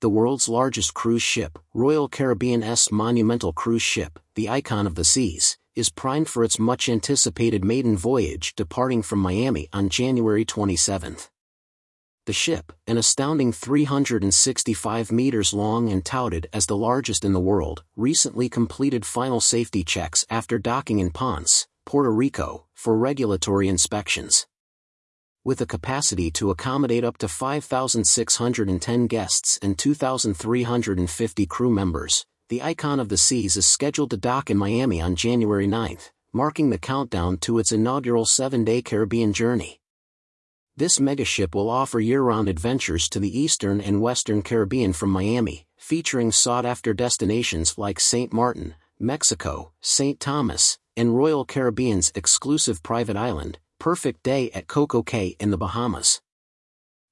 the world's largest cruise ship, Royal Caribbean's monumental cruise ship, the Icon of the Seas, is primed for its much-anticipated maiden voyage departing from Miami on January 27. The ship, an astounding 365 meters long and touted as the largest in the world, recently completed final safety checks after docking in Ponce, Puerto Rico, for regulatory inspections with a capacity to accommodate up to 5,610 guests and 2,350 crew members, the Icon of the Seas is scheduled to dock in Miami on January 9, marking the countdown to its inaugural seven-day Caribbean journey. This megaship will offer year-round adventures to the eastern and western Caribbean from Miami, featuring sought-after destinations like St. Martin, Mexico, St. Thomas, and Royal Caribbean's exclusive private island, perfect day at Coco Cay in the Bahamas.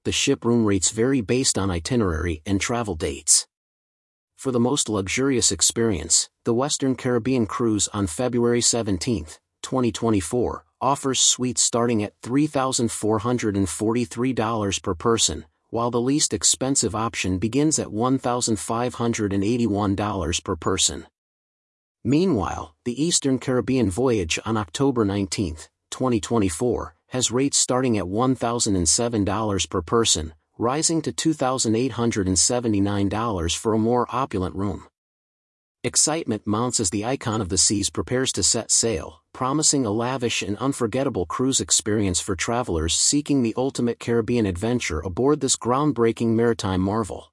The ship room rates vary based on itinerary and travel dates. For the most luxurious experience, the Western Caribbean cruise on February 17, 2024, offers suites starting at $3,443 per person, while the least expensive option begins at $1,581 per person. Meanwhile, the Eastern Caribbean voyage on October 19, 2024, has rates starting at $1,007 per person, rising to $2,879 for a more opulent room. Excitement mounts as the icon of the seas prepares to set sail, promising a lavish and unforgettable cruise experience for travelers seeking the ultimate Caribbean adventure aboard this groundbreaking maritime marvel.